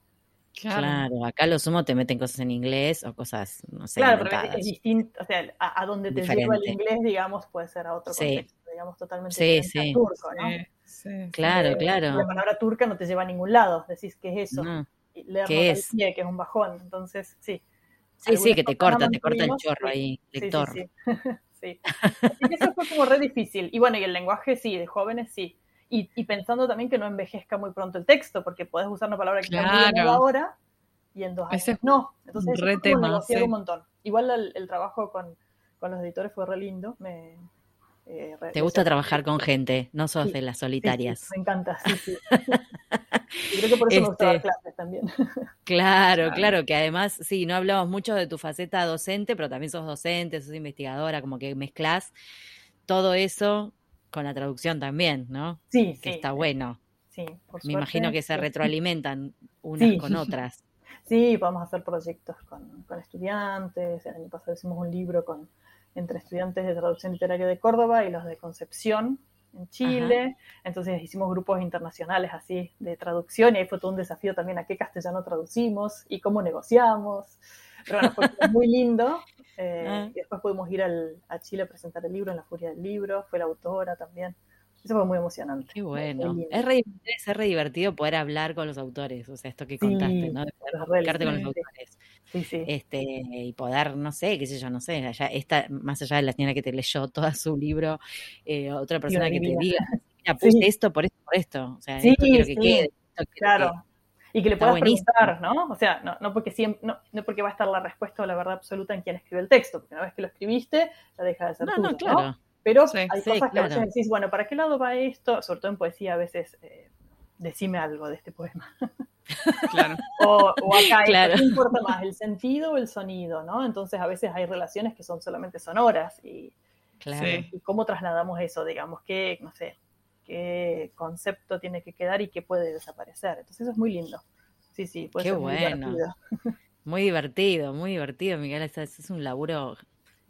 Claro. acá lo sumo te meten cosas en inglés o cosas, no sé. Claro, pero es distinto, o sea, a, donde te lleva el inglés, digamos, puede ser a otro contexto, digamos, totalmente sí, sí. turco, ¿no? Sí, claro, eh, claro. La palabra turca no te lleva a ningún lado, decís, ¿qué es eso? ¿Qué es? Pie, que es un bajón, entonces, sí. Sí, sí, que te corta, te corta el chorro ahí, lector. [LAUGHS] Sí, sí, eso fue como re difícil. Y bueno, y el lenguaje sí, de jóvenes sí. Y, y, pensando también que no envejezca muy pronto el texto, porque podés usar una palabra que está muy ahora y en dos años no. Entonces, re tema, un montón. Igual el, trabajo con, con, los editores fue re lindo. Me, eh, ¿Te gusta trabajar con gente? No sos de las solitarias. me encanta, sí, sí. y creo que por eso me gustaba este, clases también. Claro, claro, que además, sí, no hablamos mucho de tu faceta docente, pero también sos docente, sos investigadora, como que mezclas todo eso con la traducción también, ¿no? Sí, que está bueno. Sí, por Me imagino que se retroalimentan unas con otras. [LAUGHS] Sí, podemos hacer proyectos con, con estudiantes. El año pasado hicimos un libro con entre estudiantes de traducción literaria de Córdoba y los de Concepción en Chile. Entonces hicimos grupos internacionales así de traducción y ahí fue todo un desafío también a qué castellano traducimos y cómo negociamos. Pero bueno, fue muy lindo. [LAUGHS] Eh, ah. Y después pudimos ir al, a Chile a presentar el libro en la Furia del Libro, fue la autora también. Eso fue muy emocionante. Qué bueno. Es re, es re divertido poder hablar con los autores, o sea, esto que contaste, ¿no? De poder con los autores. Sí, sí. Este, y poder, no sé, qué sé yo, no sé, allá, esta, más allá de la señora que te leyó [LAUGHS] todo su libro, eh, otra persona que te diga, mira, puse esto por esto, por esto. O sea, esto quiero que quede. claro. y que le puedas preguntar, ¿no? O sea, no, no porque siempre, no, no, porque va a estar la respuesta o la verdad absoluta en quien escribe el texto, porque una vez que lo escribiste, ya deja de ser no, tuyo, no, claro. ¿no? Pero hay cosas que a veces decís, bueno, ¿para qué lado va esto? Sobre todo en poesía a veces, eh, decime algo de este poema. [LAUGHS] Claro. [LAUGHS] o, acá, claro. ¿qué importa más, el sentido o el sonido? ¿no? Entonces a veces hay relaciones que son solamente sonoras y, claro. y cómo trasladamos eso, digamos, qué, no sé, qué concepto tiene que quedar y qué puede desaparecer. Entonces eso es muy lindo. Sí, sí, puede qué ser bueno. muy divertido. [LAUGHS] Muy divertido, muy divertido, Miguel. es un laburo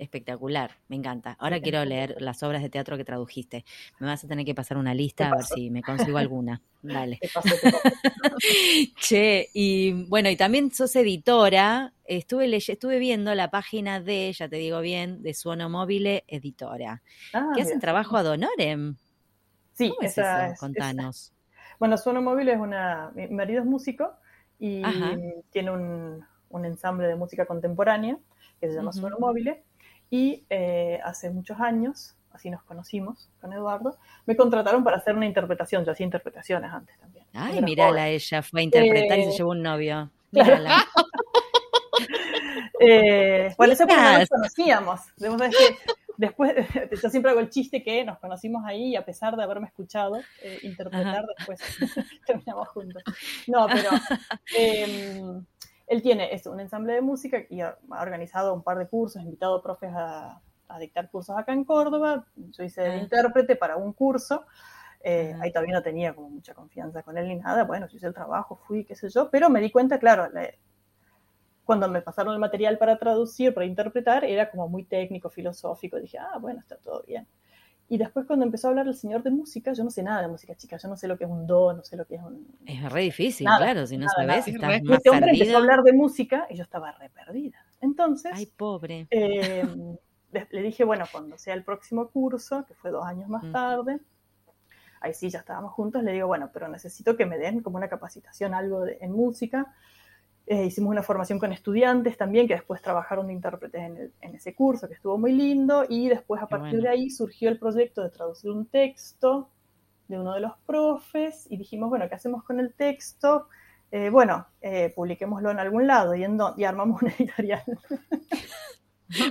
espectacular, me encanta. Ahora quiero leer las obras de teatro que tradujiste. Me vas a tener que pasar una lista a ver si me consigo alguna. Dale. [LAUGHS] che, y bueno, y también sos editora. Estuve, estuve viendo la página de, ya te digo bien, de Suono Móvil Editora. Ah, que hacen trabajo ad honorem. Sí, esa, Contanos. Bueno, Suono Móvil es una. Mi marido es músico y tiene un, ensamble de música contemporánea que se llama Suono Móvil y eh, hace muchos años, así nos conocimos con Eduardo, me contrataron para hacer una interpretación. Yo hacía interpretaciones antes también. Ay, mírala, ella fue a interpretar y se eh, llevó un novio. [LAUGHS] Mírala. [LAUGHS] eh, bueno, eso porque no nos conocíamos. después, [LAUGHS] yo siempre hago el chiste que nos conocimos ahí y a pesar de haberme escuchado eh, interpretar, después terminamos juntos. No, pero él tiene eso, un ensamble de música y ha, organizado un par de cursos, invitado a profes a, dictar cursos acá en Córdoba. Yo hice de ah. intérprete para un curso. Eh, ahí todavía no tenía como mucha confianza con él ni nada. Bueno, yo hice el trabajo, fui, qué sé yo, pero me di cuenta, claro, cuando me pasaron el material para traducir, para interpretar, era como muy técnico, filosófico. Dije, ah, bueno, está todo bien. Y después cuando empezó a hablar el señor de música, yo no sé nada de música chica, yo no sé lo que es un do, no sé lo que es un... Es re difícil, claro, si no sabes, estás más Este hombre empezó a hablar de música y yo estaba re perdida. Entonces... Ay, pobre. Eh, le dije, bueno, cuando sea el próximo curso, que fue dos años más mm. tarde, ahí sí ya estábamos juntos, le digo, bueno, pero necesito que me den como una capacitación, algo en música, eh, hicimos una formación con estudiantes también, que después trabajaron de intérpretes en, ese curso, que estuvo muy lindo, y después a partir de ahí surgió el proyecto de traducir un texto de uno de los profes, y dijimos, bueno, ¿qué hacemos con el texto? Eh, bueno, eh, publiquémoslo en algún lado, y, y armamos una [LAUGHS] editorial.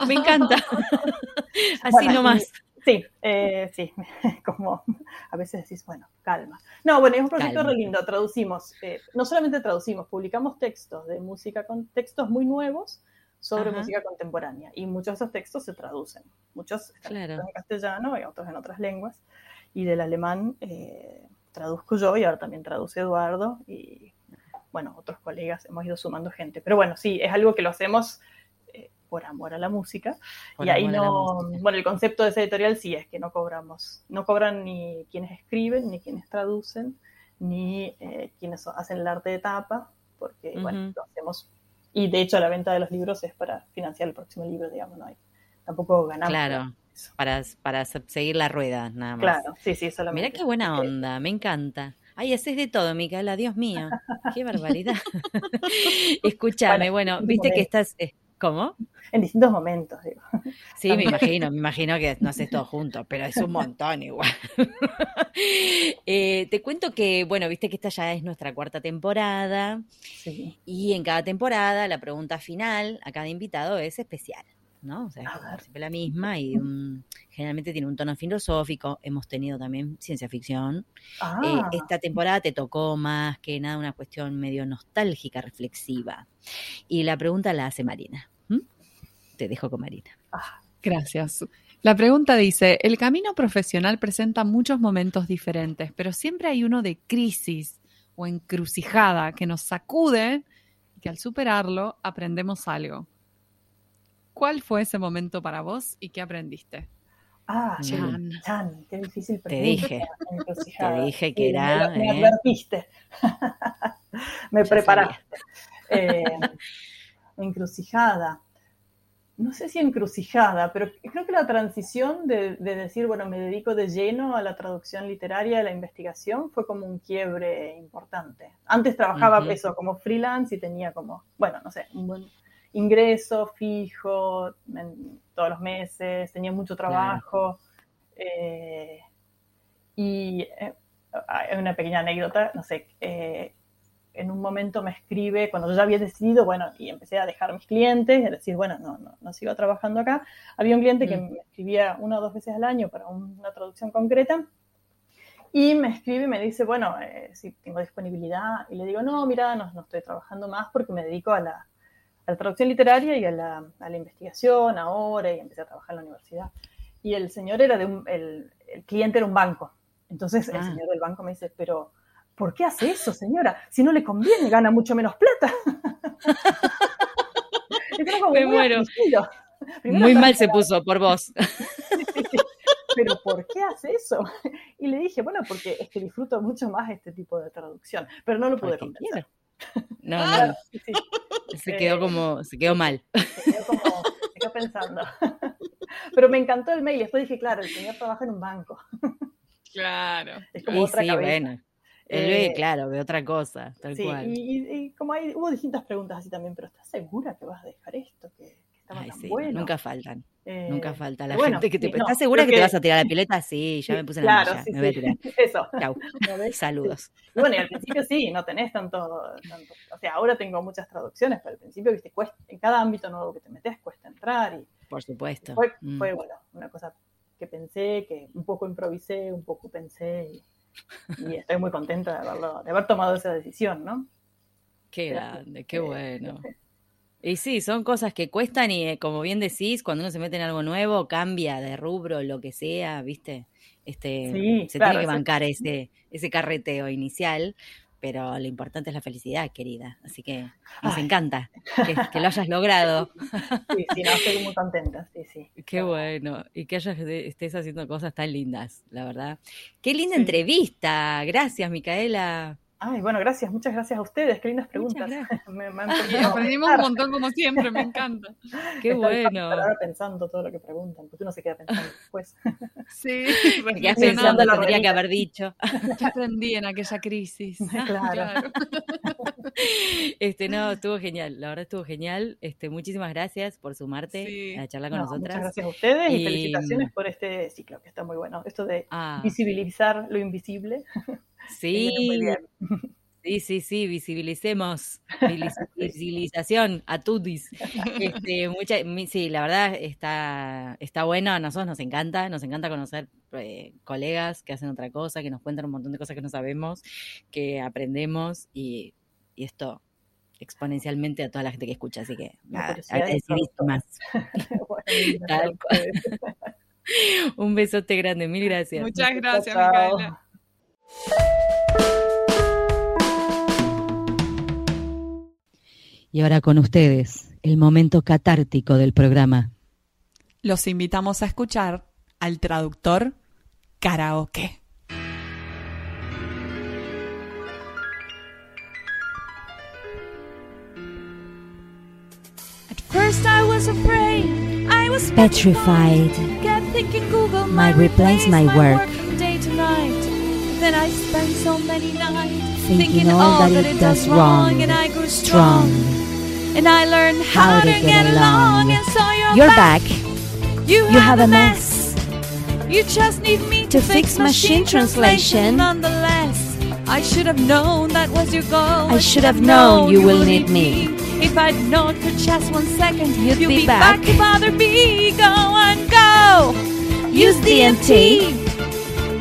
Me encanta. [LAUGHS] Así nomás. Sí, eh, sí, [LAUGHS] como a veces decís, bueno, calma. No, bueno, es un proyecto re lindo, traducimos, eh, no solamente traducimos, publicamos textos de música, con textos muy nuevos sobre música contemporánea y muchos de esos textos se traducen, muchos están en castellano y otros en otras lenguas y del alemán eh, traduzco yo y ahora también traduce Eduardo y bueno, otros colegas hemos ido sumando gente, pero bueno, sí, es algo que lo hacemos por amor a la música. y ahí no, bueno, el concepto de ese editorial sí es que no cobramos, no cobran ni quienes escriben, ni quienes traducen, ni eh, quienes hacen el arte de tapa, porque, bueno, lo hacemos. Y de hecho, la venta de los libros es para financiar el próximo libro, digamos, no hay. Tampoco ganamos. Claro. Para, para seguir la rueda, nada más. Claro, sí, sí, solamente. Mira qué buena onda, me encanta. Ay, haces de todo, Micaela, Dios mío. Qué barbaridad. [LAUGHS] [LAUGHS] Escúchame, bueno, viste que estás, eh, ¿Cómo? En distintos momentos, digo. Sí, me imagino, me imagino que no haces todo junto, pero es un montón igual. [LAUGHS] Eh, te cuento que, bueno, viste que esta ya es nuestra cuarta temporada. Sí. Y en cada temporada la pregunta final a cada invitado es especial. ¿No? O sea, siempre la misma y generalmente tiene un tono filosófico. Hemos tenido también ciencia ficción. Eh, ah. esta temporada te tocó más que nada una cuestión medio nostálgica, reflexiva. Y la pregunta la hace Marina. Te dejo con Marina. Ah, gracias. La pregunta dice, el camino profesional presenta muchos momentos diferentes, pero siempre hay uno de crisis o encrucijada que nos sacude y que al superarlo aprendemos algo. ¿Cuál fue ese momento para vos y qué aprendiste? Ah, Chan, Chan qué difícil pregunta. Te dije, te dije que era. Me, ¿eh? advertiste, [LAUGHS] me preparaste. Eh, encrucijada. No sé si encrucijada, pero creo que la transición de, decir, bueno, me dedico de lleno a la traducción literaria, a la investigación, fue como un quiebre importante. Antes trabajaba eso como freelance y tenía como, bueno, no sé, un buen ingreso fijo todos los meses, tenía mucho trabajo. Eh, y eh, hay una pequeña anécdota, no sé, eh, en un momento me escribe, cuando yo ya había decidido, bueno, y empecé a dejar mis clientes, a decir, bueno, no, no, no sigo trabajando acá, había un cliente que mm. me escribía una o dos veces al año para una traducción concreta, y me escribe y me dice, bueno, si tengo disponibilidad, y le digo, no, mira, no, no estoy trabajando más porque me dedico a la, la traducción literaria y a la, investigación ahora y empecé a trabajar en la universidad. Y el señor era de un, el, cliente era un banco. Entonces el ah. señor del banco me dice, pero ¿por qué hace eso, señora? Si no le conviene, gana mucho menos plata. [LAUGHS] me muero. Muy mal se puso por vos. [LAUGHS] pero ¿por qué hace eso? Y le dije, bueno, porque es que disfruto mucho más este tipo de traducción, pero no lo pude convencer. No, no. Se quedó como, se quedó mal. Se quedó como, se quedó pensando. [LAUGHS] Pero me encantó el mail. Después dije, claro, el señor trabaja en un banco. Claro. [LAUGHS] Es como otra sí, bueno. Él ve, eh, claro, ve otra cosa, tal sí, cual. Y, y, como hay, hubo distintas preguntas así también, pero ¿estás segura que vas a dejar esto? Que, estaba tan bueno. Nunca faltan. Nunca eh, falta la gente que te... ¿Estás segura que, te vas a tirar la pileta? Sí, ya me [LAUGHS] puse en la claro, sí, me voy a tirar. [LAUGHS] Eso. Chau. Saludos. Y bueno, y al principio sí, no tenés tanto, O sea, ahora tengo muchas traducciones, pero al principio, viste, cuesta, en cada ámbito nuevo que te metes cuesta entrar. Y Por supuesto. Fue, mm. fue bueno, una cosa que pensé, que un poco improvisé, un poco pensé y, y estoy muy contenta de, haberlo, de haber tomado esa decisión, ¿no? Qué grande, qué bueno. Y sí, son cosas que cuestan y eh, como bien decís, cuando uno se mete en algo nuevo, cambia de rubro, lo que sea, ¿viste? Este, se tiene que bancar ese, ese carreteo inicial, pero lo importante es la felicidad, querida. Así que nos encanta que, lo hayas logrado. [LAUGHS] Sí, sí, no, estoy muy contenta, sí, sí. [LAUGHS] Qué bueno, y que hayas, estés haciendo cosas tan lindas, la verdad. Qué linda entrevista, gracias Micaela. Ay, bueno, gracias, muchas gracias a ustedes, qué lindas preguntas. [LAUGHS] me, [LAUGHS] aprendimos un montón como siempre, me encanta. [LAUGHS] Qué bueno. Pensando todo lo que preguntan, porque uno se queda pensando después. Sí, quedas pensando lo que tendría que haber dicho. ¿Qué aprendí en aquella crisis? Claro. Este, no, estuvo genial, la verdad estuvo genial. Este, muchísimas gracias por sumarte a charlar con nosotras. Muchas gracias a ustedes y, felicitaciones por este ciclo, que está muy bueno. Esto de ah. visibilizar lo invisible. Sí. Sí, sí, sí, visibilicemos. [LAUGHS] Visibilización a tutis. Este, mucha, sí, la verdad está, está bueno, a nosotros nos encanta, nos encanta conocer eh, colegas que hacen otra cosa, que nos cuentan un montón de cosas que no sabemos, que aprendemos y, y esto exponencialmente a toda la gente que escucha, así que nada, más. [LAUGHS] [LAUGHS] Un besote grande, mil gracias. Muchas gracias, Micaela. Y ahora con ustedes, el momento catártico del programa. Los invitamos a escuchar al traductor karaoke. At first I was afraid, I was petrified. Kept thinking Google might replace my work. Day to night. Then I spent so many nights thinking all that it does wrong, and I grew strong. And I learned how, How to get get along. along. And so you're, You're back. You, You have a mess. You just need me To to, fix machine translation. Nonetheless, I should have known that was your goal. I should have known you will need me. If I'd known for just one second, You'd you'd be be, back. back. to bother me. Go and go. Use DMT.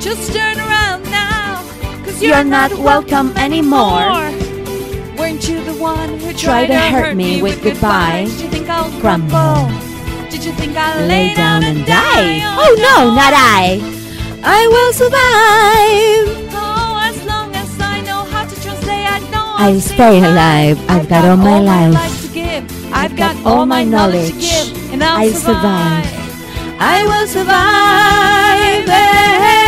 Just turn. Cause You're not welcome anymore. Weren't you the one who Tried to hurt me with goodbye. Did you think I'll Crumble. Did you think I'll Lay down and die. Oh no, not I. I will survive. Oh, as long as I know how to translate, I know I'll stay alive. I've got all my life. I've got all my knowledge and I'll, survive. I will survive.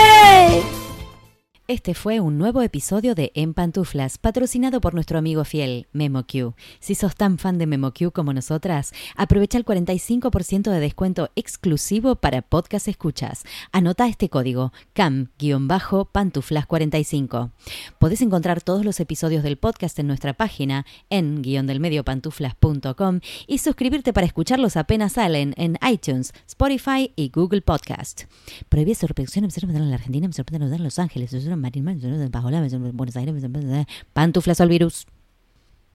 Este fue un nuevo episodio de En Pantuflas, patrocinado por nuestro amigo fiel, MemoQ. Si sos tan fan de MemoQ como nosotras, aprovecha el 45% de descuento exclusivo para podcast escuchas. Anota este código, CAM-pantuflas45. Podés encontrar todos los episodios del podcast en nuestra página en guiondelmediopantuflas.com y suscribirte para escucharlos apenas salen en iTunes, Spotify y Google Podcast. Prohibí sorpresión, en la Argentina, en Los Ángeles, en Buenos Aires, Pantuflas al virus.